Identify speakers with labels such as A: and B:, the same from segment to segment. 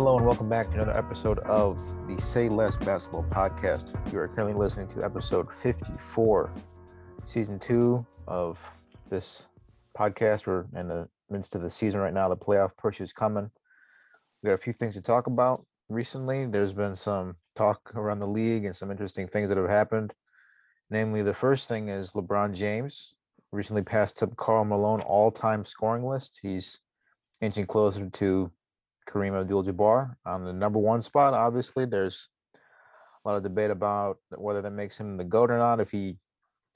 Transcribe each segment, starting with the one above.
A: Hello and welcome back to another episode of the Say Less Basketball Podcast. You are currently listening to episode 54, season two of this podcast. We're in the midst of the season right now. The playoff push is coming. We got a few things to talk about. Recently, there's been some talk around the league and some interesting things that have happened. Namely, the first thing is LeBron James recently passed up Karl Malone all-time scoring list. He's inching closer to Kareem Abdul-Jabbar on the number one spot. Obviously, there's a lot of debate about whether that makes him the GOAT or not if he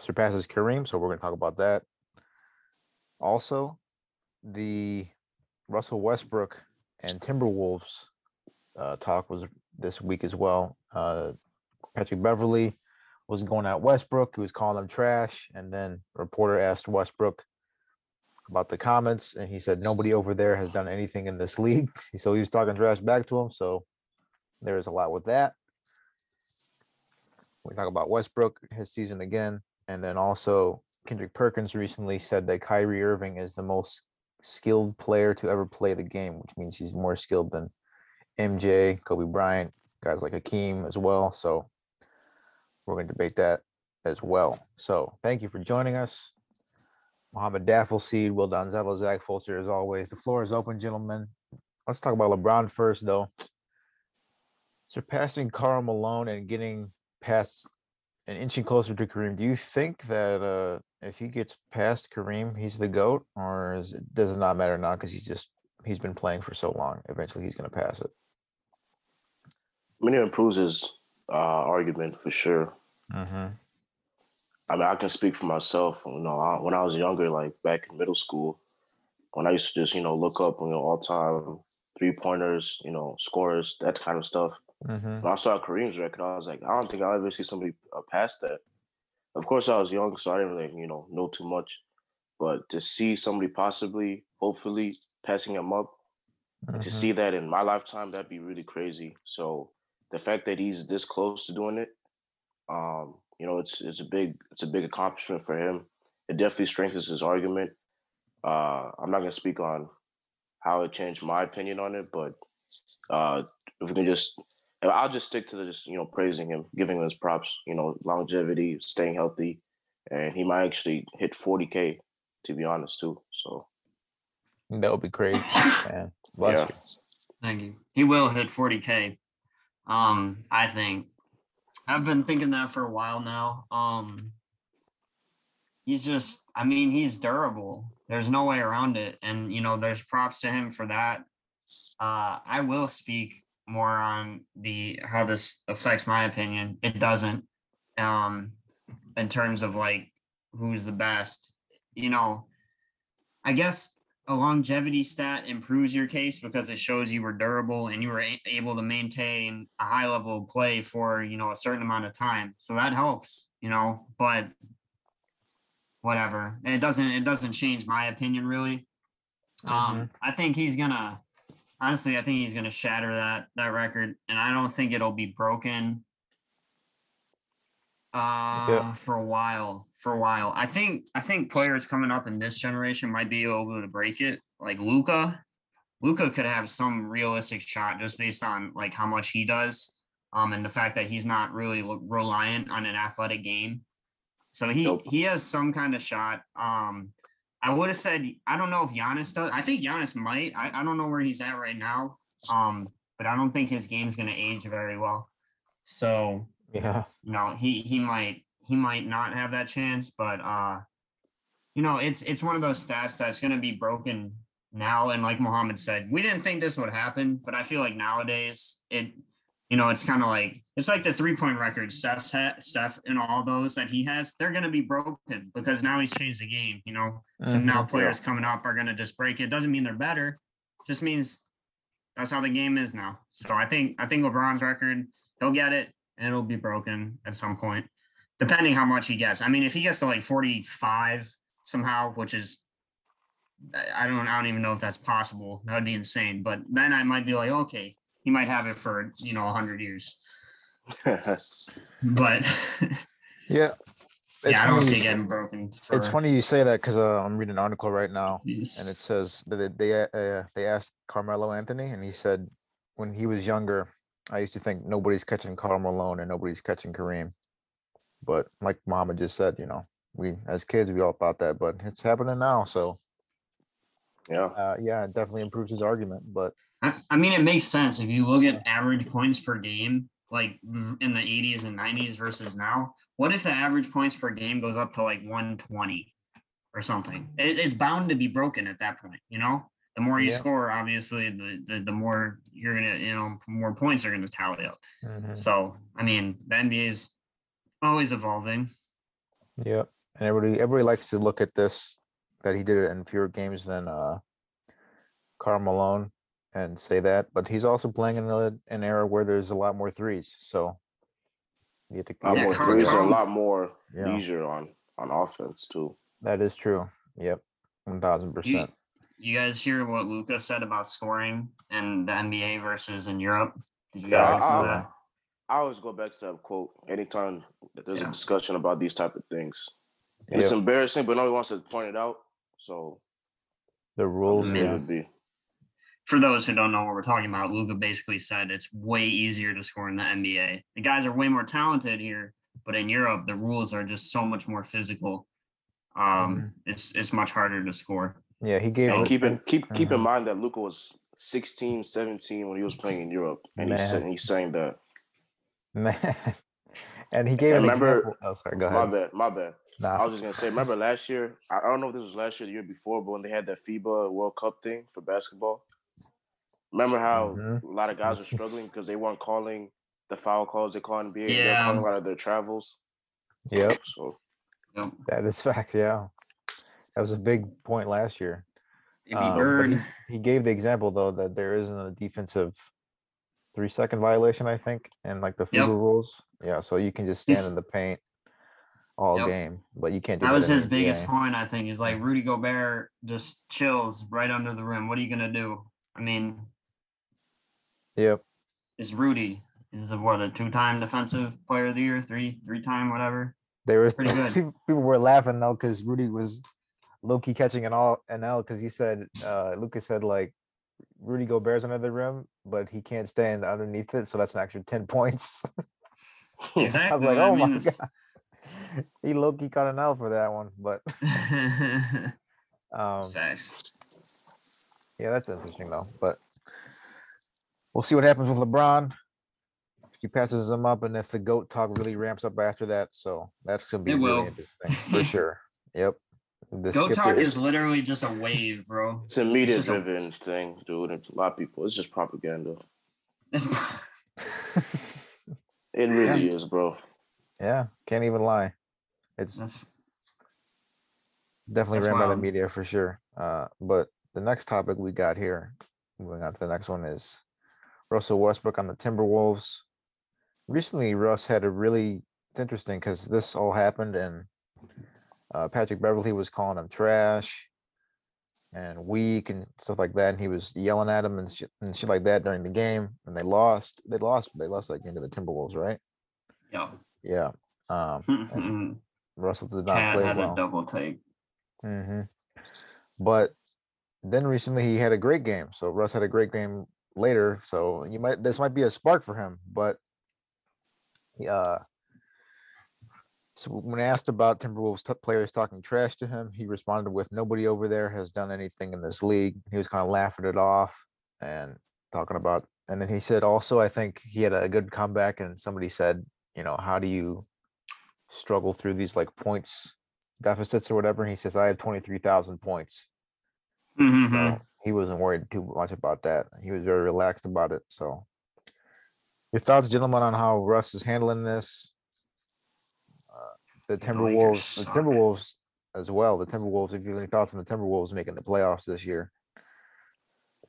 A: surpasses Kareem. So we're going to talk about that. Also, the Russell Westbrook and Timberwolves uh, talk was this week as well. Uh, Patrick Beverley was going at Westbrook. He was calling him trash. And then a reporter asked Westbrook about the comments, and he said nobody over there has done anything in this league. So he was talking trash back to him. So there is a lot with that. We talk about Westbrook, his season again, and then also Kendrick Perkins recently said that Kyrie Irving is the most skilled player to ever play the game, which means he's more skilled than MJ, Kobe Bryant, guys like Hakeem as well. So we're going to debate that as well. So thank you for joining us. Mohammed Daffleseed, Will Donzello, Zach Fulcher, as always. The floor is open, gentlemen. Let's talk about LeBron first, though. Surpassing Karl Malone and getting past an inch and inching closer to Kareem. Do you think that uh, if he gets past Kareem, he's the goat, or is it, does it not matter now because he's just he's been playing for so long? Eventually, he's going to pass it.
B: I mean, it improves his uh, argument for sure.
A: Mm-hmm.
B: I mean, I can speak for myself. You know, I, when I was younger, like back in middle school, when I used to just you know look up you know all time three pointers, you know scorers, that kind of stuff.
A: Mm-hmm.
B: When I saw Kareem's record, I was like, I don't think I'll ever see somebody uh, past that. Of course, I was young, so I didn't really you know know too much. But to see somebody possibly, hopefully, passing him up,
A: Mm-hmm.
B: to see that in my lifetime, that'd be really crazy. So the fact that he's this close to doing it, um, you know, it's it's a big it's a big accomplishment for him. It definitely strengthens his argument. Uh, I'm not gonna speak on how it changed my opinion on it, but uh, if we can just, I'll just stick to the just you know praising him, giving him his props. You know, longevity, staying healthy, and he might actually hit 40k. To be honest, too. So
A: That would be great, man. Bless
B: Yeah.
A: you.
C: Thank you. He will hit 40k. Um, I think. I've been thinking that for a while now. Um, he's just, I mean, he's durable. There's no way around it, and you know, there's props to him for that. Uh, I will speak more on the how this affects my opinion. It doesn't. Um, in terms of like who's the best, you know, I guess a longevity stat improves your case because it shows you were durable and you were able to maintain a high level of play for you know a certain amount of time. So that helps you know but whatever. It doesn't it doesn't change my opinion really. Um i think he's gonna honestly i think he's gonna shatter that that record and i don't think it'll be broken uh for a while for a while. I think i think players coming up in this generation might be able to break it. Like Luka Luka could have some realistic shot just based on like how much he does um and the fact that he's not really reliant on an athletic game. So he
B: Nope.
C: he has some kind of shot um i would have said i don't know if Giannis does i think Giannis might i, I don't know where he's at right now um but i don't think his game's going to age very well. So
A: Yeah.
C: no, he he might he might not have that chance, but uh you know, it's it's one of those stats that's going to be broken now and like Mohammed said, we didn't think this would happen, but I feel like nowadays it you know, it's kind of like it's like the three-point record Steph's ha- Steph and all those that he has, they're going to be broken because now he's changed the game, you know. So now
A: Mhm.
C: players coming up are going to just break it. Doesn't mean they're better, just means that's how the game is now. So I think I think LeBron's record, he'll get it and it'll be broken at some point, depending how much he gets. I mean, if he gets to like 45 somehow, which is I I don't I don't even know if that's possible. That would be insane. But then I might be like, okay, he might have it for you know 100 years. But
A: Yeah.
C: yeah, I don't see it getting broken. For,
A: It's funny you say that because uh, I'm reading an article right now,
C: Yes.
A: and it says that they they, uh, they asked Carmelo Anthony, and he said when he was younger, I used to think nobody's catching Karl Malone and nobody's catching Kareem. But like Mama just said, you know, we as kids we all thought that, but it's happening now. So
B: Yeah.
A: uh, yeah, it definitely improves his argument. But
C: I, I mean, it makes sense if you look at average points per game, like in the 80s and 90s versus now. What if the average points per game goes up to like 120 or something? It, it's bound to be broken at that point, you know? The more you
A: Yeah.
C: score, obviously, the, the the more you're gonna, you know, more points are gonna tally up.
A: mhm,
C: So, I mean, the NBA is always evolving.
A: Yep. And everybody everybody likes to look at this that he did it in fewer games than uh Karl Malone and say that, but he's also playing in a, an era where there's a lot more threes. So you have to
B: A lot
C: Yeah,
B: more
C: Karl
B: threes and a lot more
A: Yeah.
B: leisure on on offense too.
A: that is true. Yep. One thousand percent.
C: You guys hear what Luka said about scoring in the NBA versus in Europe? Did you
A: Yeah,
C: guys
B: I,
C: listen
B: I. I always go back to that quote anytime that there's
C: Yeah.
B: a discussion about these type of things. And It's embarrassing, but nobody wants to point it out. So
A: The rules,
B: just leave
A: yeah.
B: it be.
C: for those who don't know what we're talking about, Luka basically said it's way easier to score in the NBA. The guys are way more talented here, but in Europe, the rules are just so much more physical. Um, it's it's much harder to score.
A: Yeah, he gave
C: So-
B: And keep in keep keep in
A: Mhm.
B: mind that Luka was 16, 17 when he was playing in Europe, and he's
A: Man.
B: saying he's saying that.
A: man. And he gave an
B: remember-
A: example. Oh, sorry, go
B: My bad, my bad. I was just gonna say, remember last year? I I don't know if this was last year, or the year before, but when they had that FIBA World Cup thing for basketball, remember how
A: Mhm.
B: a lot of guys were struggling because they weren't calling the foul calls they call NBA. They're
C: Yeah.
B: calling out of their travels.
A: Yep,
B: So
C: Yep.
A: that is fact. Yeah, that was a big point last year.
C: Maybe
A: Um, but he, he gave the example though that there isn't a defensive three second violation, I think, and like the FIBA
C: Yep.
A: rules. Yeah, so you can just stand
C: He's-
A: in the paint all
C: Yep.
A: game, but you can't do
C: That was
A: in
C: his
A: the
C: biggest
A: NBA.
C: point, I think, is like Rudy Gobert just chills right under the rim. What are you gonna do? I mean,
A: Yep.
C: it's Rudy. Is a what a two-time defensive player of the year, three, three-time, whatever.
A: There was
C: Pretty good.
A: people people were laughing though because Rudy was low key catching an all an L because he said uh Lucas said like Rudy Gobert's under the rim, but he can't stand underneath it, so that's an extra ten points.
C: Exactly.
A: I was like, oh my
C: it's-
A: god, he low key caught an L for that one, but um,
C: facts.
A: yeah, that's interesting though. But we'll see what happens with LeBron. If he passes him up, and if the goat talk really ramps up after that, so that's gonna be
C: It
A: really
C: will.
A: interesting for sure. Yep. The
C: Go
A: skip
C: talk is literally just a wave, bro.
B: it's a media
C: just a-
B: driven thing, dude. And a lot of people, it's just propaganda.
C: It's,
B: It really is, bro.
A: Yeah, can't even lie. It's
C: that's
A: definitely
C: that's
A: ran by the media for sure. Uh, but the next topic we got here, moving on to the next one, is Russell Westbrook on the Timberwolves. Recently, Russ had a really it's interesting because this all happened and uh, Patrick Beverley was calling him trash and weak and stuff like that, and he was yelling at him and shit, and shit like that during the game. And they lost. They lost. They lost that game to the Timberwolves, right?
C: yeah.
A: Yeah. Um, Russell did not play
C: had
A: well.
C: a double take.
A: hmm But then recently he had a great game. So Russ had a great game later. So you might this might be a spark for him. But uh so when asked about Timberwolves t- players talking trash to him, he responded with nobody over there has done anything in this league. He was kind of laughing it off and talking about and then he said also I think he had a good comeback and somebody said, you know, how do you struggle through these like points deficits or whatever. And he says, I have 23,000 points.
C: Mhm.
A: So he wasn't worried too much about that. He was very relaxed about it. So, your thoughts, gentlemen, on how Russ is handling this? The
C: The
A: Timberwolves, the
C: suck.
A: Timberwolves as well. The Timberwolves. If you have any thoughts on the Timberwolves making the playoffs this year,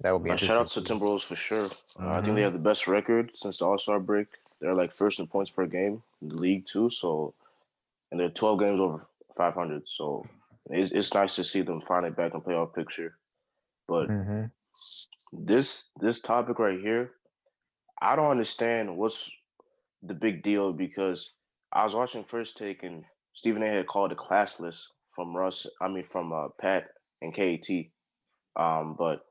A: that would be
B: Uh, shout out to. Timberwolves for sure. Uh, I think they have the best record since the All Star break. They're like first in points per game in the league too. So, and they're 12 games over 500. So it's, it's nice to see them finally back in playoff picture. But
A: Mhm.
B: this this topic right here, I don't understand what's the big deal because I was watching First Take and Stephen A. had called a classless from Russ. I mean from uh, Pat and KAT. Um, but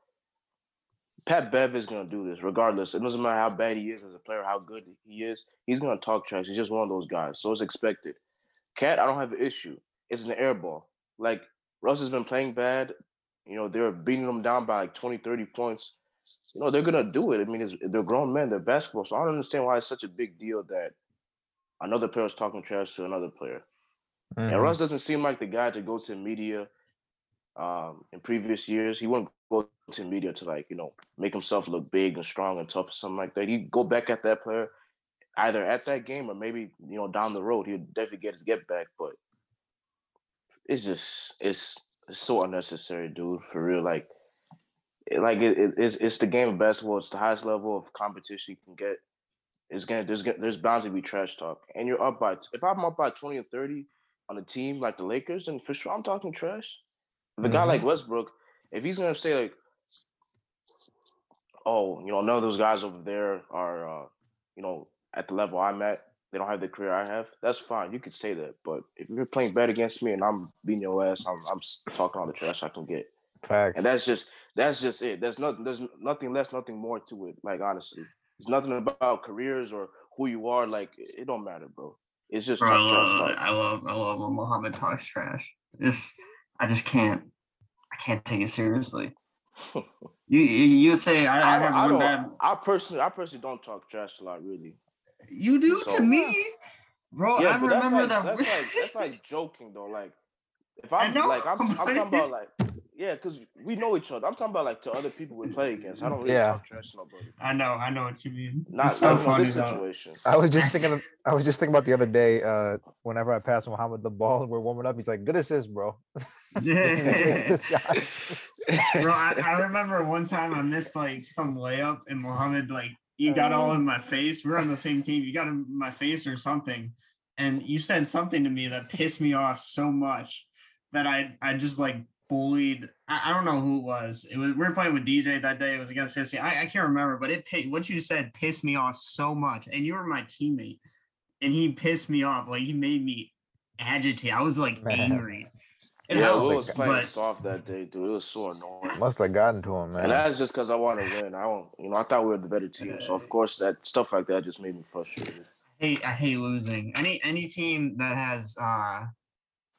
B: Pat Bev is gonna do this regardless. It doesn't matter how bad he is as a player, how good he is. He's gonna talk trash. He's just one of those guys, so it's expected. KAT, I don't have an issue. It's an air ball. Like Russ has been playing bad. You know, they're beating them down by like 20, 30 points. You know, they're gonna do it. I mean, they're grown men. They're basketball, so I don't understand why it's such a big deal that another player is talking trash to another player. Mm-hmm. And Russ doesn't seem like the guy to go to media. Um, in previous years, he wouldn't go to media to like you know make himself look big and strong and tough or something like that. He'd go back at that player either at that game or maybe you know down the road. He'd definitely get his get back, but it's just it's, it's so unnecessary, dude. For real, like like it, it, it's it's the game of basketball. It's the highest level of competition you can get. It's gonna there's gonna there's bound to be trash talk, and you're up by if I'm up by twenty or thirty on a team like the Lakers, then for sure I'm talking trash. If a mm-hmm. guy like. Westbrook, if he's gonna say like, "Oh, you know, none of those guys over there are, uh, you know, at the level I'm at. They don't have the career I have." That's fine. You could say that, but if you're playing bad against me and I'm beating your ass, I'm, I'm talking all the trash I can get.
A: Facts.
B: And that's just that's just it. There's nothing. There's nothing less, nothing more to it. Like honestly, it's nothing about careers or who you are. Like it don't matter, bro. It's just
C: bro, I, love, I love I love when Muhammad talks trash. This I just can't I can't take it seriously. you, you say I, I, I have I one bad.
B: I personally I personally don't talk trash a lot, really.
C: You do so, to me, bro. Yeah, I remember
B: that's like, that. That's like that's like joking though. Like if I'm like I'm, I'm talking about like yeah, because we know each other. I'm talking about like to other people we play against. I don't really yeah. talk trash to nobody.
C: I know, I know what you mean.
B: Not, it's so funny, this situation.
A: I was just thinking. Of, I was just thinking about the other day. Uh, whenever I passed Muhammad the ball and we're warming up, he's like, "Good assist, bro."
C: Yeah. bro, I, I, remember one time I missed like some layup and Muhammad like you got all in my face. We we're on the same team. You got in my face or something, and you said something to me that pissed me off so much that I I just like bullied. I, I, don't know who it was. It was we were playing with DJ that day. It was against Hissy. I, I can't remember, but it what you said pissed me off so much. And you were my teammate, and he pissed me off. Like he made me agitate. I was like man. angry.
B: It yeah, we was playing but, soft that day, dude. It was so annoying.
A: Must have gotten to him, man.
B: And that's just because I want to win. I don't, you know, I thought we were the better team. So of course, that stuff like that just made me frustrated.
C: I hate, I hate losing. Any any team that has uh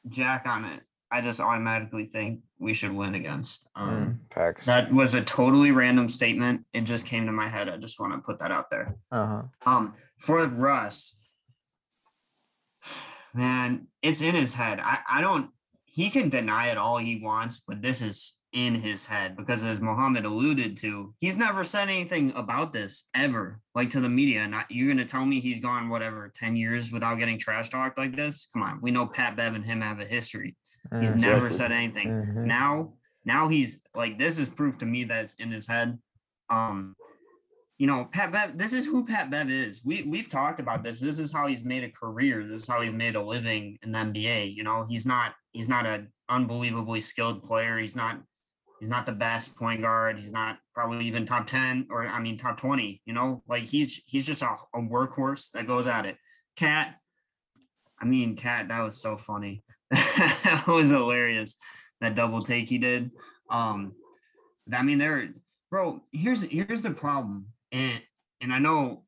C: Jack on it I just automatically think we should win against. Um,
A: mm, facts.
C: That was a totally random statement. It just came to my head. I just want to put that out there.
A: Uh-huh.
C: Um, for Russ, man, it's in his head. I, I don't. He can deny it all he wants, but this is in his head because as Mohammed alluded to, he's never said anything about this ever, like to the media. Not you're gonna tell me he's gone whatever 10 years without getting trash talked like this? Come on, we know Pat Bev and him have a history. He's mm, never said anything. Mm-hmm. Now, now he's like, this is proof to me that it's in his head. Um, you know, Pat Bev, this is who Pat Bev is. We we've talked about this. This is how he's made a career. This is how he's made a living in the NBA. You know, he's not he's not an unbelievably skilled player. He's not he's not the best point guard. He's not probably even top 10 or I mean top 20, you know, like he's he's just a, a workhorse that goes at it. KAT, I mean, KAT, that was so funny. that was hilarious. That double take he did. Um, I mean, there, bro. Here's here's the problem, and and I know,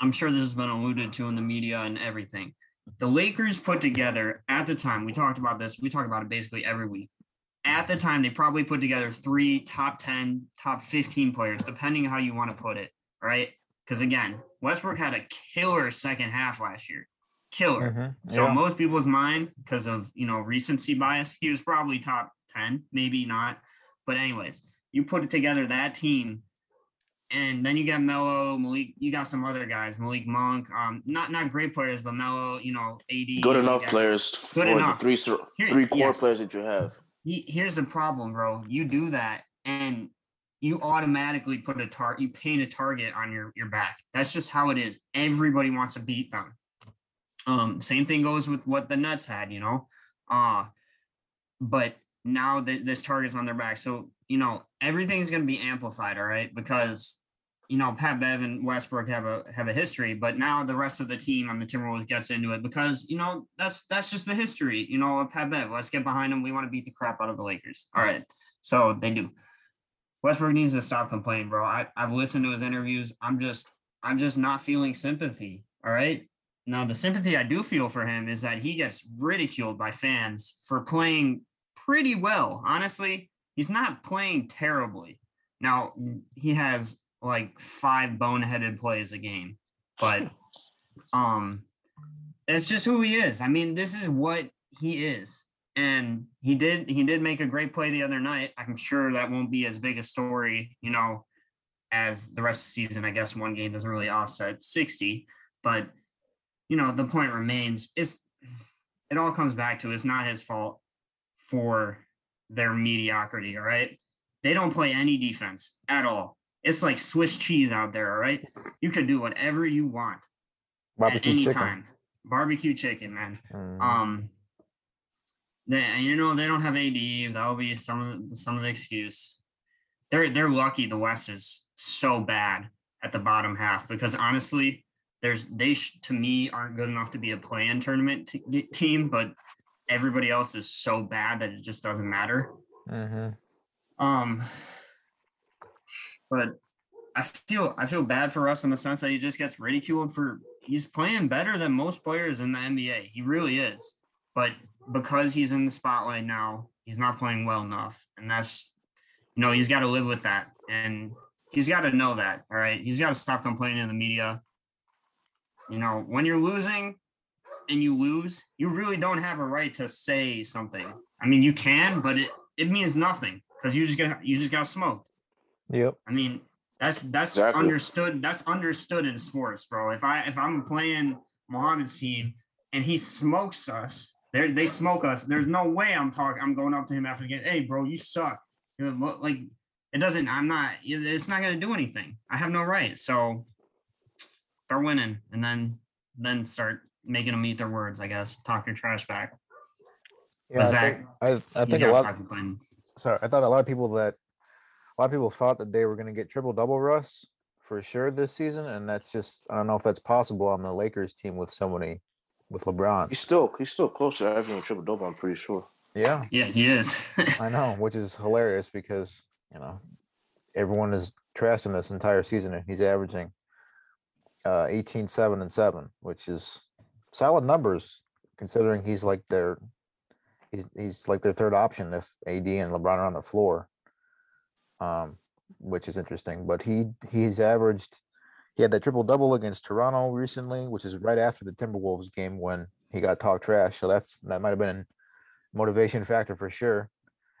C: I'm sure this has been alluded to in the media and everything. The Lakers put together at the time. We talked about this. We talk about it basically every week. At the time, they probably put together three top 10, top 15 players, depending how you want to put it, right? Because again, Westbrook had a killer second half last year killer. Mm-hmm. So most people's mind, because of you know recency bias, he was probably top 10, maybe not. But anyways, you put it together that team, and then you got Melo, Malik, you got some other guys, Malik Monk, um, not not great players, but Melo, you know, AD.
B: Good enough players good for enough. the three Here, three core yes. players that you have.
C: Here's the problem, bro. You do that and you automatically put a target, you paint a target on your, your back. That's just how it is. Everybody wants to beat them. Um, same thing goes with what the Nets had, you know. Uh, but now that this target's on their back. So, you know, everything's gonna be amplified, all right, because you know, Pat Bev and Westbrook have a have a history, but now the rest of the team on the Timberwolves gets into it because you know that's that's just the history. You know, Pat Bev, let's get behind him. We want to beat the crap out of the Lakers. All right, so they do. Westbrook needs to stop complaining, bro. I, I've listened to his interviews. I'm just I'm just not feeling sympathy. All right. Now the sympathy I do feel for him is that he gets ridiculed by fans for playing pretty well. Honestly, he's not playing terribly. Now he has like five boneheaded plays a game, but um it's just who he is. I mean, this is what he is. And he did he did make a great play the other night. I'm sure that won't be as big a story, you know, as the rest of the season. I guess one game doesn't really offset 60, but you know, the point remains it's it all comes back to it's not his fault for their mediocrity, all right? They don't play any defense at all. It's like Swiss cheese out there, all right? You can do whatever you want
A: Barbecue
C: at any
A: chicken.
C: time. Barbecue chicken, man.
A: Mhm.
C: Um, they you know they don't have AD. That'll be some of the, some of the excuse. They're they're lucky the West is so bad at the bottom half because honestly, there's they sh- to me aren't good enough to be a play-in tournament t- team, but everybody else is so bad that it just doesn't matter.
A: Mhm.
C: Um, but I feel I feel bad for Russ in the sense that he just gets ridiculed for he's playing better than most players in the NBA. He really is. But because he's in the spotlight now, he's not playing well enough. And that's you know, he's got to live with that. And he's got to know that. All right. He's got to stop complaining in the media. You know, when you're losing and you lose, you really don't have a right to say something. I mean, you can, but it it means nothing because you just got you just got smoked.
A: Yep.
C: I mean, that's that's
B: Exactly.
C: understood. That's understood in sports, bro. If I if I'm playing Mohammed's team and he smokes us, they they smoke us. There's no way I'm talking. I'm going up to him after the game. Hey, bro, you suck. You know, what- Like it doesn't. I'm not. It's not gonna do anything. I have no right. So start winning, and then then start making them eat their words. I guess talk your trash back.
A: Yeah, I
C: Zach,
A: think, I, I think a lot. Sorry, I thought a lot of people that a lot of people thought that they were going to get triple double Russ for sure this season, and that's just I don't know if that's possible on the Lakers team with so many with LeBron.
B: He's still he's still close to averaging a triple double. I'm pretty sure.
A: Yeah,
C: Yeah, he is.
A: I know, which is hilarious because you know everyone is trashed him this entire season, and he's averaging uh 18, 7, and 7, which is solid numbers considering he's like their he's he's like their third option if AD and LeBron are on the floor. Um, which is interesting. But he he's averaged he had that triple double against Toronto recently, which is right after the Timberwolves game when he got talked trash. So that's that might have been a motivation factor for sure.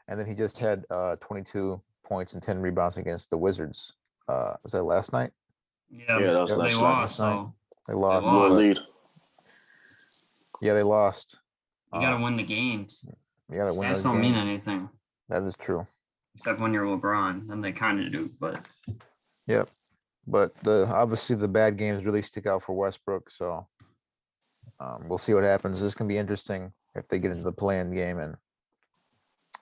A: And then he just had uh 22 points and 10 rebounds against the Wizards. Uh was that last night?
C: Yeah,
B: Yeah, that was
A: Yeah,
C: they
B: night.
C: lost. So
A: They lost.
C: lost.
B: Little
A: but-
B: lead.
A: Yeah, they lost.
C: you got to
A: Uh,
C: win the games.
A: you gotta win
C: Stats
A: those
C: don't mean anything
A: That is true.
C: except when you're LeBron. Then they kind of do. But
A: Yep. But the obviously the bad games really stick out for Westbrook. So um, we'll see what happens. This can be interesting if they get into the play-in game and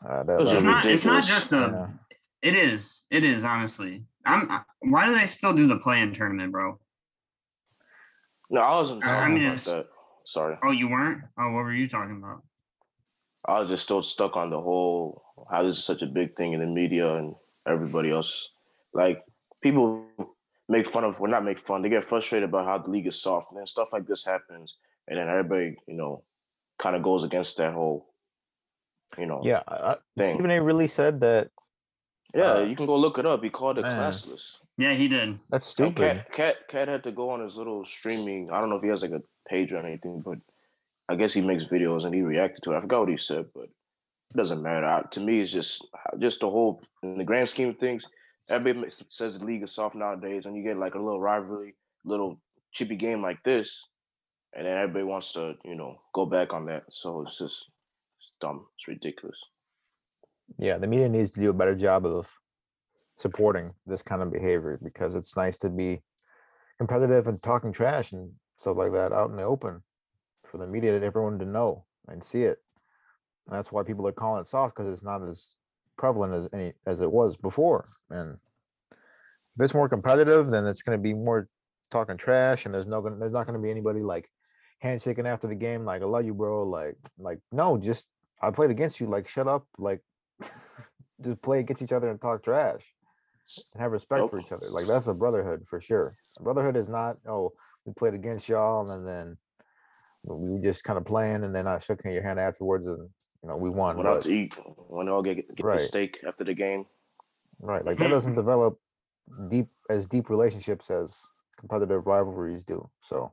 A: uh, that,
C: it's not. It's not just the.
A: yeah.
C: It is. It is honestly. I'm. Why do they still do the play-in tournament, bro?
B: No, I wasn't
C: I
B: talking
C: mean,
B: about that. Sorry,
C: Oh, you weren't. Oh, what were you talking about?
B: I was just still stuck on the whole how this is such a big thing in the media and everybody else. Like people make fun of, well, not make fun. They get frustrated about how the league is soft, and then stuff like this happens, and then everybody, you know, kind of goes against that whole, you know.
A: Yeah, I, I-
B: Thing.
A: Stephen A. really said that.
B: Yeah,
A: Uh,
B: you can go look it up. He called it
A: man.
B: classless.
C: Yeah, he did.
A: That's stupid.
B: KAT, KAT, KAT had to go on his little streaming. I don't know if he has like a page or anything, but I guess he makes videos and he reacted to it. I forgot what he said, but it doesn't matter. I, to me, it's just just the whole in the grand scheme of things. Everybody says the league is soft nowadays, and you get like a little rivalry, little chippy game like this, and then everybody wants to, you know, go back on that. So it's just it's dumb. It's ridiculous.
A: Yeah, the media needs to do a better job of supporting this kind of behavior because it's nice to be competitive and talking trash and stuff like that out in the open for the media and everyone to know and see it. And that's why people are calling it soft because it's not as prevalent as any as it was before. And if it's more competitive, then it's going to be more talking trash, and there's no gonna, there's not going to be anybody like handshaking after the game like I love you, bro. Like like no, just I played against you. Like shut up. Like just play against each other and talk trash. and have respect
B: Nope.
A: for each other. Like that's a brotherhood for sure. A brotherhood is not oh we played against y'all and then we were just kind of playing and then I shook your hand afterwards and you know we won.
B: Went out to eat. When they all get, get
A: Right.
B: the steak after the game.
A: right, like that doesn't develop deep as deep relationships as competitive rivalries do. So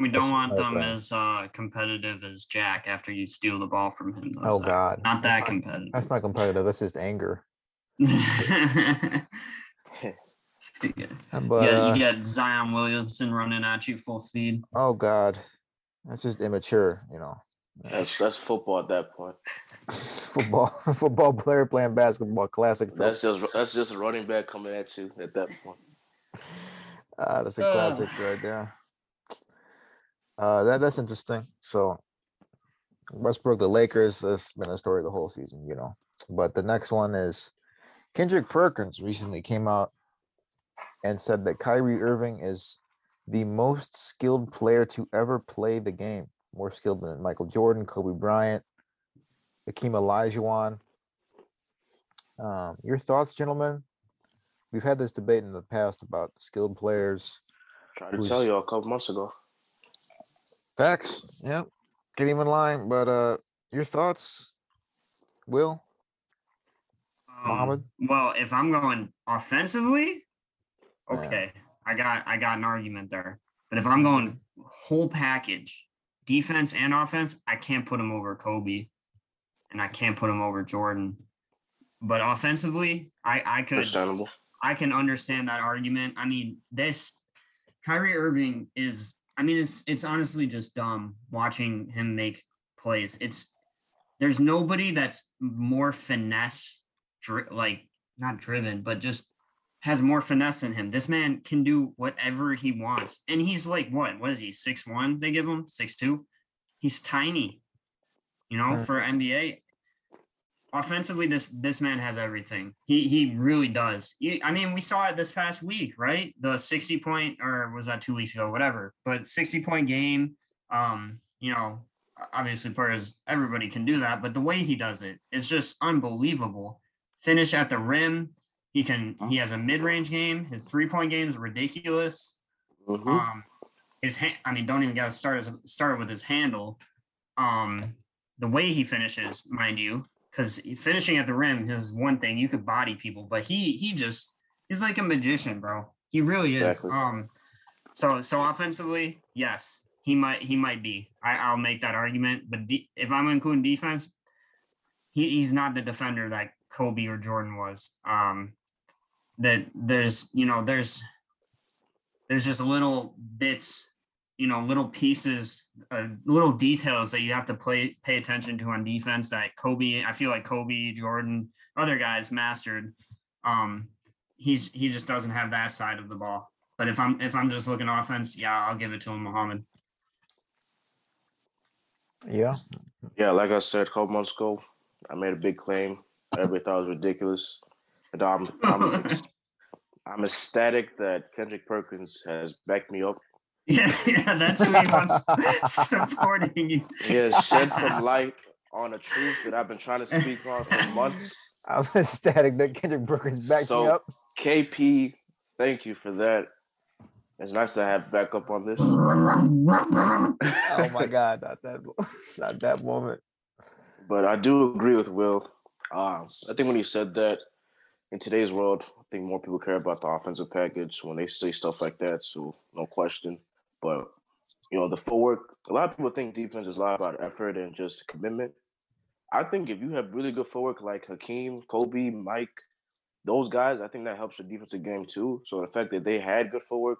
C: We don't want them
A: thing.
C: as uh, competitive as Jack after you steal the ball from him. though,
A: oh
C: so
A: god,
C: not
A: that's
C: that competitive.
A: That's not competitive. That's just anger.
C: yeah,
A: But uh,
C: you get Zion Williamson running at you full speed.
A: oh god, that's just immature. You know,
B: That's that's football at that point.
A: football football player playing basketball. Classic. film.
B: That's just that's just a running back coming at you at that point.
A: Ah, that's a classic right there. Uh, that that's interesting. So Westbrook, the Lakers, that's been a story the whole season, you know. But the next one is Kendrick Perkins recently came out and said that Kyrie Irving is the most skilled player to ever play the game, more skilled than Michael Jordan, Kobe Bryant, Hakeem Olajuwon. Um, your thoughts, gentlemen? We've had this debate in the past about skilled players.
B: Tried to tell you a couple months ago.
A: Facts. Yep. Get him in line. But uh your thoughts, Will?
C: Um, Well, if I'm going offensively,
A: Yeah.
C: okay, I got I got an argument there. But if I'm going whole package, defense and offense, I can't put him over Kobe, and I can't put him over Jordan. But offensively, I I could
B: Understandable.
C: I can understand that argument. I mean, this Kyrie Irving is I mean it's it's honestly just dumb watching him make plays. It's there's nobody that's more finesse dri- like not driven, but just has more finesse in him. This man can do whatever he wants. And he's like what? What is he? Six one? they give him? six two. He's tiny. You know, for NBA offensively this this man has everything. He he really does. You- i mean we saw it this past week right? The 60 point or was that two weeks ago? Whatever. But 60 point game um you know obviously players everybody can do that but the way he does it is just unbelievable. Finish at the rim. He can he has a mid-range game. His three-point game is ridiculous.
B: Mhm.
C: um his hand i mean don't even get started start with his handle. Um the way he finishes mind you because finishing at the rim is one thing you could body people but he he just he's like a magician bro. He really is.
B: Exactly.
C: um so so offensively yes he might he might be. I, i'll make that argument but de- if i'm including defense he, he's not the defender that kobe or jordan was. Um that there's you know there's there's just little bits you know little pieces uh, little details that you have to play pay attention to on defense that kobe i feel like kobe jordan other guys mastered um he's he just doesn't have that side of the ball but if i'm if i'm just looking offense yeah i'll give it to him muhammad
A: Yeah.
B: Yeah, like I said a couple months ago, I made a big claim. Everybody thought it was ridiculous. And I'm, I'm, I'm ecstatic that Kendrick Perkins has backed me up.
C: Yeah yeah that's who he wants supporting you
B: He has shed some light on a truth that I've been trying to speak on for months.
A: I'm ecstatic that Kendrick Perkins backed me
B: So-
A: up.
B: KP, thank you for that. It's nice to have backup on this.
A: Oh my god, not that not that moment.
B: But I do agree with Will. Um, I think when he said that in today's world, I think more people care about the offensive package when they say stuff like that. So no question. But you know, the footwork. A lot of people think defense is a lot about effort and just commitment. I think if you have really good footwork like Hakeem, Kobe, Mike, those guys, I think that helps the defensive game too. So the fact that they had good footwork,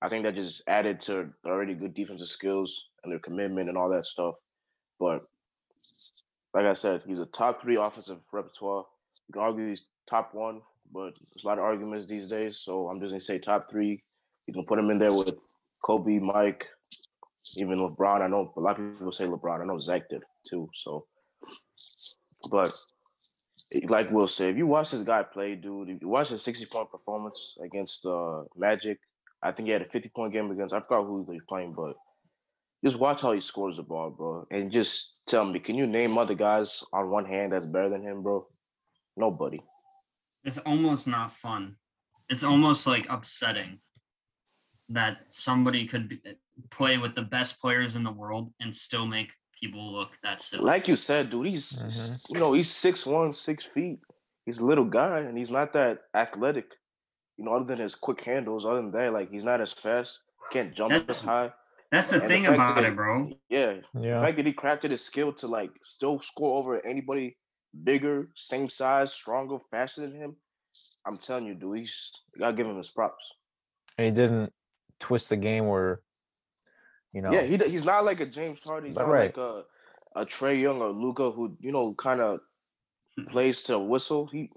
B: I think that just added to already good defensive skills and their commitment and all that stuff. But like I said, he's a top three offensive repertoire. You can argue he's top one, but there's a lot of arguments these days. So I'm just gonna say top three. You can put him in there with Kobe, Mike, even LeBron. I know a lot of people say LeBron. I know Zach did too. So, but like Will said, if you watch this guy play, dude, if you watch his 60 point performance against uh, Magic, I think he had a 50 point game against. I forgot who he was playing, but just watch how he scores the ball, bro, and just tell me, can you name other guys on one hand that's better than him, bro? Nobody.
C: it's almost not fun. It's almost like upsetting that somebody could be, play with the best players in the world and still make people look that silly.
B: Like you said, dude, he's
A: Mhm.
B: you know he's six one, six feet. He's a little guy, and he's not that athletic. You know, other than his quick handles, other than that, like he's not as fast. Can't jump
C: That's-
B: as high.
C: That's the
B: and
C: thing
B: fact
C: about
B: that-
C: it, bro.
B: Yeah, the
A: Yeah.
B: fact that he crafted his skill to like still score over anybody bigger, same size, stronger, faster than him. I'm telling you, dude, he's you gotta give him his props.
A: And he didn't twist the game where, you know.
B: Yeah, he he's not like a James Harden. He's not
A: right.
B: like a a Trae Young or Luka who you know kind of plays to whistle. He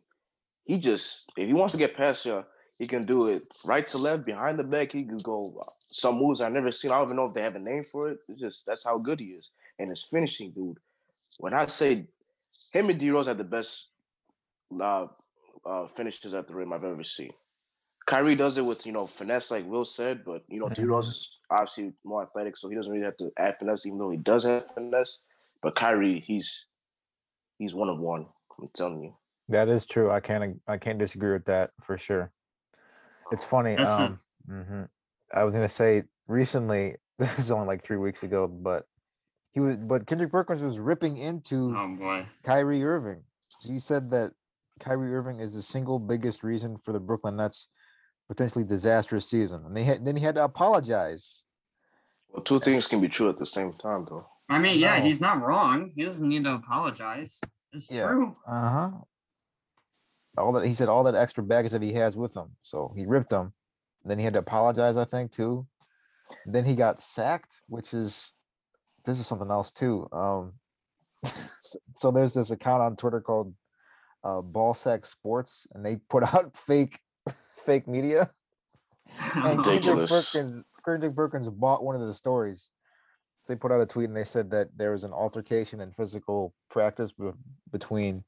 B: he just if he wants to get past you, he can do it right to left behind the back. He can go uh, some moves I've never seen. I don't even know if they have a name for it. It's just that's how good he is, and his finishing, dude. When I say him and D Rose are the best uh, uh, finishers at the rim I've ever seen. Kyrie does it with you know finesse, like Will said, but you know D
A: Mhm.
B: Rose is obviously more athletic, so he doesn't really have to add finesse, even though he does have finesse. But Kyrie, he's he's one of one. I'm telling you.
A: That is true. I can't I can't disagree with that for sure. It's funny.
C: That's the-
A: um, mhm. I was gonna say recently. This is only like three weeks ago, but he was. But Kendrick Perkins was ripping into
C: Oh boy.
A: Kyrie Irving. He said that Kyrie Irving is the single biggest reason for the Brooklyn Nets potentially disastrous season, and they had then he had to apologize.
B: Well, two things can be true at the same time, though.
C: I mean, yeah,
A: know.
C: he's not wrong. He doesn't need to apologize. It's
A: Yeah.
C: true.
A: Uh huh. All that he said, all that extra baggage that he has with him, so he ripped him. Then he had to apologize, I think, too. Then he got sacked, which is this is something else too. Um, so there's this account on Twitter called uh, Ball Sack Sports, and they put out fake, fake media. And Kendrick
B: Ridiculous.
A: Perkins, Kendrick Perkins bought one of the stories. So they put out a tweet and they said that there was an altercation in physical practice be- between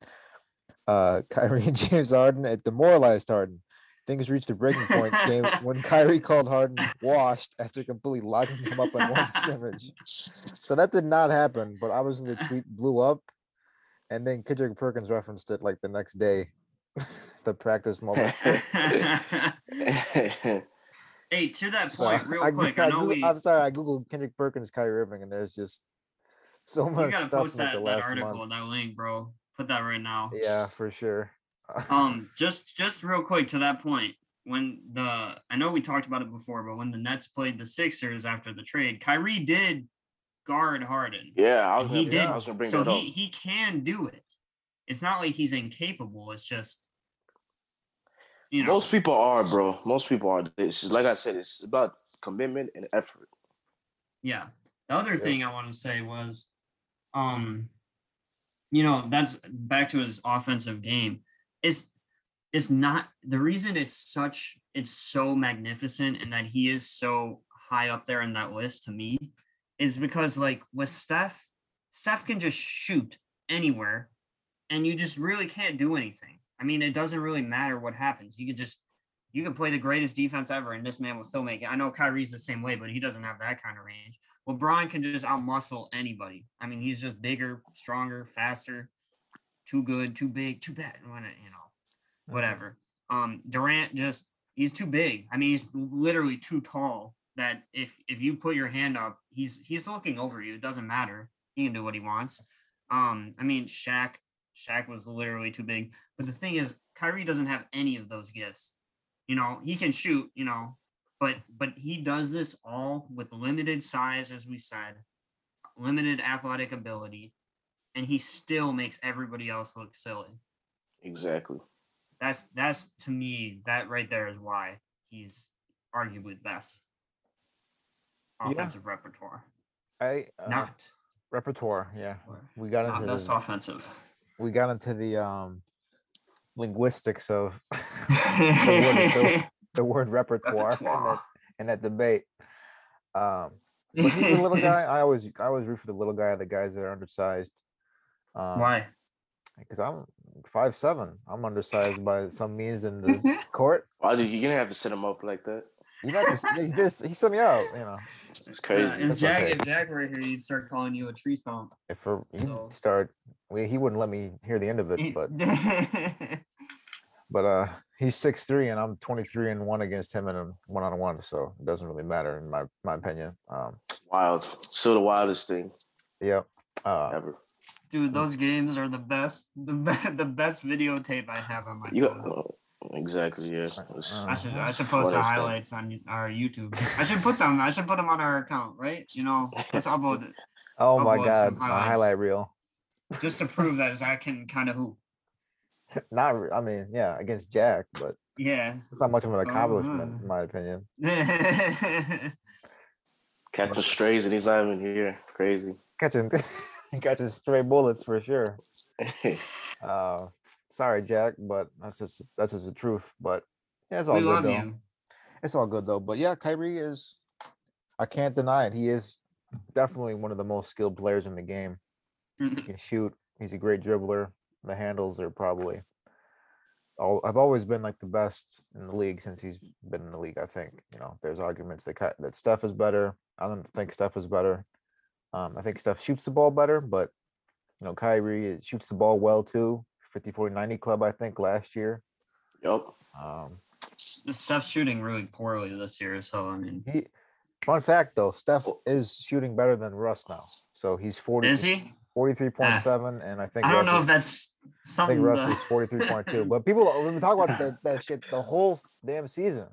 A: uh, Kyrie and James Harden. It demoralized Harden. Things reached a breaking point came when Kyrie called Harden washed after completely locking him up in one scrimmage. So that did not happen, but obviously the tweet blew up. And then Kendrick Perkins referenced it like the next day, the practice moment.
C: hey, to that point, real
A: I,
C: quick,
A: I
C: I know
A: Googled-
C: we
A: I'm sorry, I googled Kendrick Perkins, Kyrie Irving, and there's just so
C: you
A: much
C: gotta
A: stuff
C: post
A: from like
C: that,
A: the
C: that
A: last
C: article,
A: month.
C: that link, bro. Put that right now.
A: Yeah, for sure.
C: Um, just just real quick to that point, when the I know we talked about it before, but when the Nets played the Sixers after the trade, Kyrie did guard Harden.
B: yeah, I was
C: he
B: gonna,
C: did.
B: I was bring
C: so he
B: up.
C: he can do it. It's not like he's incapable. It's just you know.
B: Most people are, bro. Most people are. It's just, like I said, it's about commitment and effort.
C: Yeah. The other
A: Yeah.
C: thing I want to say was, um, you know, that's back to his offensive game. Is it's not the reason it's such it's so magnificent and that he is so high up there in that list to me is because like with Steph, Steph can just shoot anywhere and you just really can't do anything. I mean, it doesn't really matter what happens. You could just you can play the greatest defense ever, and this man will still make it. I know Kyrie's the same way, but he doesn't have that kind of range. LeBron can just outmuscle anybody. I mean, he's just bigger, stronger, faster, too good, too big, too bad. You know, whatever. Um, Durant just he's too big. I mean, he's literally too tall. That if if you put your hand up, he's he's looking over you. It doesn't matter. He can do what he wants. Um, I mean, Shaq, Shaq was literally too big. But the thing is, Kyrie doesn't have any of those gifts. You know, he can shoot. You know, but but he does this all with limited size, as we said, limited athletic ability, and he still makes everybody else look silly.
B: Exactly.
C: That's that's to me that right there is why he's arguably the best
A: Yeah.
C: offensive repertoire.
A: I uh,
C: Not
A: repertoire. Yeah, we got
C: not
A: into
C: best offensive.
A: We got into the um linguistics of the, word, the, the word repertoire, and, that,
C: Repertoire.
A: and that debate. Um, but he's a little guy. I always I always root for the little guy, the guys that are undersized. Um,
C: Why?
A: Because I'm five seven. I'm undersized by some means in the court.
B: Why did you gonna have to set him up like that?
A: You know, just, he just he set me out. You know,
B: It's
C: Yeah,
B: crazy.
C: if
A: That's
C: Jack
A: okay.
C: if Jack were here, he'd start calling you a tree stump.
A: if for he
C: So-
A: start, well, he wouldn't let me hear the end of it. But But uh, he's six three, and I'm twenty three and one against him in a one on one. So it doesn't really matter in my my opinion. Um,
B: Wild. Still the wildest thing
A: yep. Uh,
B: ever.
C: Dude, those games are the best. The best. The best videotape I have on my
B: You
C: phone.
B: Exactly yeah. It's-
C: I should I should post the
B: is that?
C: highlights on our YouTube. I should put them. I should put them on our account, right? You know, let's upload it
A: oh my
C: upload
A: god, a highlight reel.
C: just to prove that Zach can kind of hoop.
A: Not, I mean, yeah, against Jack, but
C: Yeah.
A: it's not much of an accomplishment
C: uh.
A: in my opinion.
B: Catching strays and he's not even here. Crazy.
A: Catching, catching stray bullets for sure. Uh, sorry, Jack, but that's just that's just the truth. But yeah, it's all
C: we
A: good
C: love
A: though.
C: you.
A: It's all good though. But yeah, Kyrie is. I can't deny it. He is definitely one of the most skilled players in the game. He can shoot. He's a great dribbler. The handles are probably. All, I've always been like the best in the league since he's been in the league. I think you know there's arguments that that Steph is better. I don't think Steph is better. Um, I think Steph shoots the ball better, but you know Kyrie shoots the ball well too. 50 40 90 club I think last year.
B: Yep.
A: Um,
C: Steph's shooting really poorly this year, so I mean,
A: he fun fact though, Steph
B: Oh.
A: is shooting better than Russ now. So he's 40
C: is he?
A: 43.7 and I think
C: I don't
A: Russ
C: know
A: is-
C: if that's something I
A: think Russ
C: to-
A: is 43.2. But people, when we talk about that, that shit the whole damn season,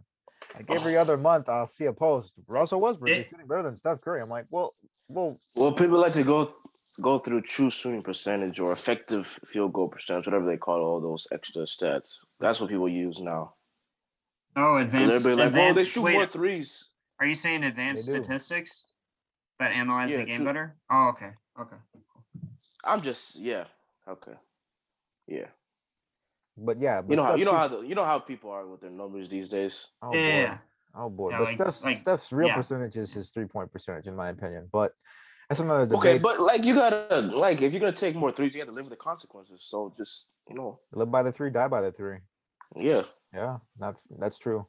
A: like every other month, I'll see a post. Russell Westbrook is shooting better than Steph Curry. I'm like, well, well,
B: Well, people like to go go through true shooting percentage or effective field goal percentage, whatever they call all those extra stats. That's what people use now.
C: Oh, advanced.
B: everybody like, oh, they
C: advanced
B: shoot
C: wait,
B: more threes.
C: Are you saying advanced statistics that analyze
B: Yeah,
C: the game
B: true.
C: better? Oh, okay. Okay.
B: I'm just yeah. Okay. Yeah.
A: but yeah, but
B: You know how you know how
A: shoots-
B: the, you know how people are with their numbers these days.
A: oh
C: yeah.
A: boy,
C: yeah, yeah.
A: oh boy.
C: Yeah,
A: but
C: like-
A: Steph's
C: like,
A: Steph's real
C: yeah.
A: percentage is his three point percentage, in my opinion. But that's another debate.
B: Okay, but like you gotta like if you're gonna take more threes, you have to live with the consequences. So just you know,
A: live by the three, die by the three.
B: yeah.
A: Yeah, not that's true.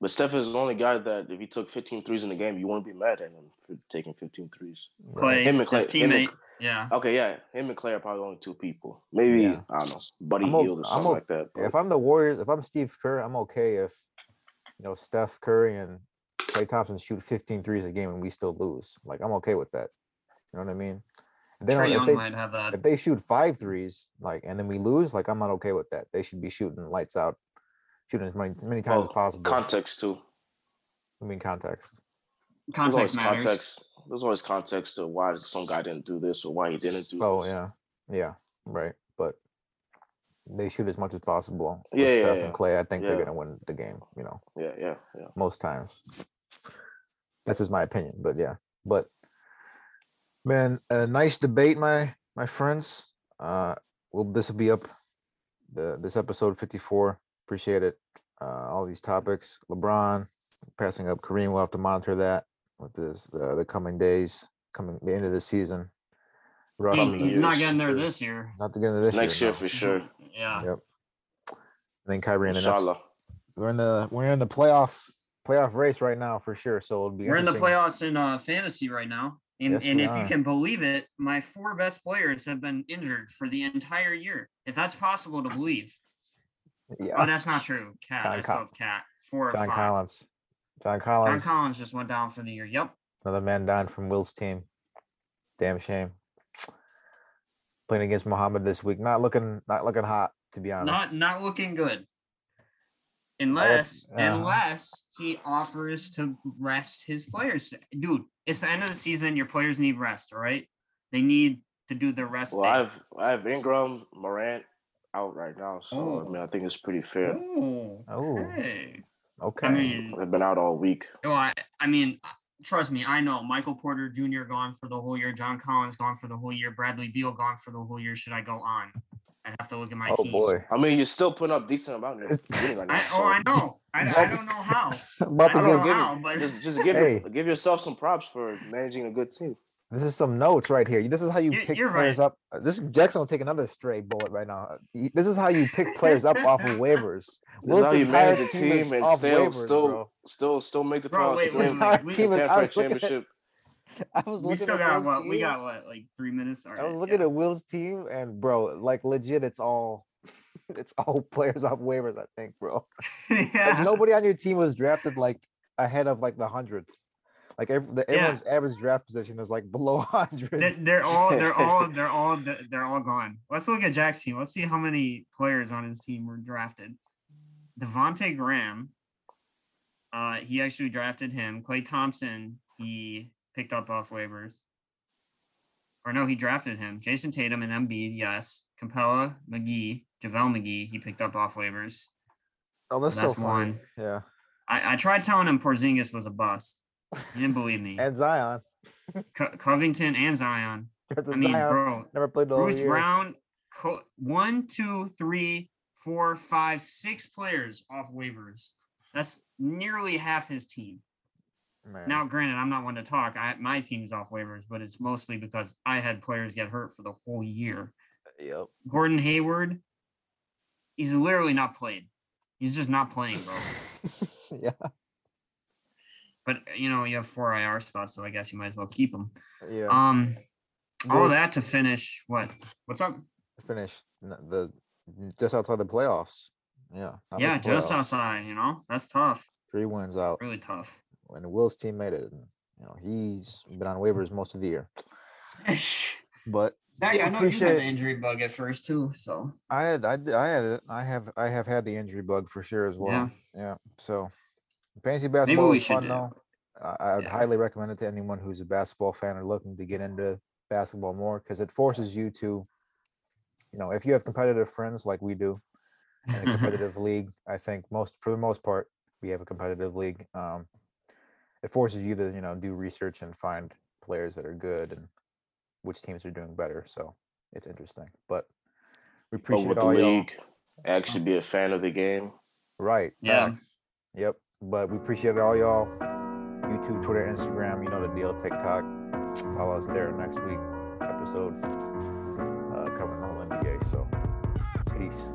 B: But Steph is the only guy that if he took 15 threes in the game, you won't be mad at him for taking 15 threes.
C: Klay,
B: Him and
C: his
B: Klay- and-
C: Yeah.
B: Okay, yeah, him and Klay are probably only two people. Maybe
A: Yeah.
B: I don't know, Buddy
A: I'm
B: Hield or
A: I'm
B: something like that.
A: If I'm the Warriors, if I'm Steve Kerr, I'm okay if you know Steph Curry and Klay Thompson shoot 15 threes a game and we still lose. Like I'm okay with that. You know what I mean? If they, Trae if
C: Young
A: they,
C: might have that.
A: if they shoot five threes, like and then we lose, like I'm not okay with that. They should be shooting lights out, shooting as many many times
B: Well,
A: as possible.
B: context too.
A: I mean context.
C: Context matters.
B: context. There's always context to why some guy didn't do this or why he didn't do.
A: Oh
B: this.
A: yeah, yeah, right. But they shoot as much as possible. with
B: Yeah, yeah,
A: Steph
B: yeah.
A: and Klay. I think they're gonna win the game. You know.
B: yeah, yeah, yeah.
A: most times. That's just my opinion, but yeah. But man, a nice debate, my my friends. Uh, well, this will be up the this episode fifty four. Appreciate it. Uh, all these topics. LeBron passing up Kareem. We'll have to monitor that with this the, the coming days, coming the end of the season. Russ,
C: He- he's not getting there this year.
A: not the end of this
B: Next
A: year.
B: year
A: no.
B: for sure.
C: Yeah.
A: Yep. And then Kyrie and the Nets. We're in the we're in the playoff playoff race right now for sure. So it'll be
C: We're in the playoffs in uh, fantasy right now. And,
A: Yes,
C: and if you can believe it, my four best players have been injured for the entire year. If that's possible to believe.
A: Yeah.
C: Oh, that's not true.
A: KAT.
C: I still have KAT. Four
A: John
C: five.
A: Collins. John Collins.
C: John
A: Collins.
C: Collins just went down for the year. Yep.
A: Another man down from Will's team. Damn shame. Playing against Muhammad this week. Not looking not looking hot, to be honest.
C: Not not looking good. Unless
A: uh-huh.
C: unless he offers to rest his players. Dude, it's the end of the season. Your players need rest, all right? They need to do the rest.
B: Well,
C: day.
B: I have I have Ingram, Morant out right now, so
C: Oh.
B: I mean I think it's pretty fair.
C: Oh, hey.
A: okay.
C: I mean,
B: They've been out all week.
C: oh, I, I mean, uh, trust me, I know Michael Porter Jr. gone for the whole year, John Collins gone for the whole year, Bradley Beal gone for the whole year. Should I go on? I have to look at my
A: oh
C: team.
A: boy.
B: I mean, you're still putting up decent amount in the
A: It's-
B: beginning right now.
C: I,
B: so
C: oh, I know. I, I don't know how.
A: About to
C: I
B: I
C: don't
A: give
C: know
B: give,
C: how, but-
B: just just give
A: Hey.
B: give yourself some props for managing a good team.
A: this is some notes right here. This is how you
C: You're-
A: pick
C: you're
A: players
C: right.
A: up. This Jackson will take another stray bullet right now. Uh, This is how you pick players up off of waivers.
B: This is how you manage a
A: team
B: team and still
A: waivers,
B: still
A: bro.
B: still still make the playoffs.
C: wait,
B: still
C: wait,
B: in
C: wait,
A: Our
C: we-
A: team is-
B: contend
A: I was looking at-
B: championship.
A: I was
C: we still got
A: Will's
C: what? We got what? Like three minutes?
A: I was looking
C: yeah.
A: at Will's team, and bro, like legit, it's all it's all players off waivers, I think, bro.
C: yeah.
A: Like nobody on your team was drafted like ahead of like the hundredth. Like every, the,
C: Yeah.
A: everyone's average draft position is like below
C: They're,
A: hundred.
C: they're all they're all they're all they're all gone. Let's look at Jack's team. Let's see how many players on his team were drafted. Devonte Graham. Uh, he actually drafted him. Klay Thompson. He picked up off waivers. Or no, he drafted him. Jayson Tatum and Embiid. Yes. Capela, McGee, JaVale McGee. He picked up off waivers.
A: Oh, that's so,
C: that's
A: funny.
C: one.
A: Yeah,
C: I, I tried telling him Porzingis was a bust. He didn't believe me.
A: and Zion.
C: Co- Covington and Zion. I mean,
A: Zion
C: bro,
A: never played the
C: Bruce. Brown, co- one, two, three, four, five, six players off waivers. That's nearly half his team.
A: Man.
C: Now, granted, I'm not one to talk. I my team's off waivers, but it's mostly because I had players get hurt for the whole year.
A: Yep.
C: Gordon Hayward, he's literally not played. He's just not playing, bro.
A: yeah.
C: But you know, you have four IR spots, so I guess you might as well keep them.
A: Yeah.
C: Um, all that to finish. What? What's up?
A: Finish the just outside the playoffs. Yeah.
C: Yeah, just outside. You know, that's tough.
A: Three wins out.
C: Really tough.
A: And Will's team made it. And, you know, he's been on waivers most of the year. But
C: Zach,
A: Yeah,
C: I know you had the injury bug at first too. So
A: I had I, I had it. I have I have had the injury bug for sure as well.
C: Yeah.
A: Yeah. So fantasy basketball is fun though. I, I would
C: Yeah.
A: highly recommend it to anyone who's a basketball fan or looking to get into basketball more because it forces you to, you know, if you have competitive friends like we do in a competitive league, I think most for the most part we have a competitive league. Um, it forces you to you know do research and find players that are good and which teams are doing better. So it's interesting, but we
B: But
A: appreciate
B: with the
A: all y'all.
B: league, actually be a fan of the game.
A: Right.
C: Yeah.
A: facts. Yep. But we appreciate it all y'all. YouTube, Twitter, Instagram, you know the deal. TikTok. Follow us there next week episode uh, covering the whole NBA. So peace.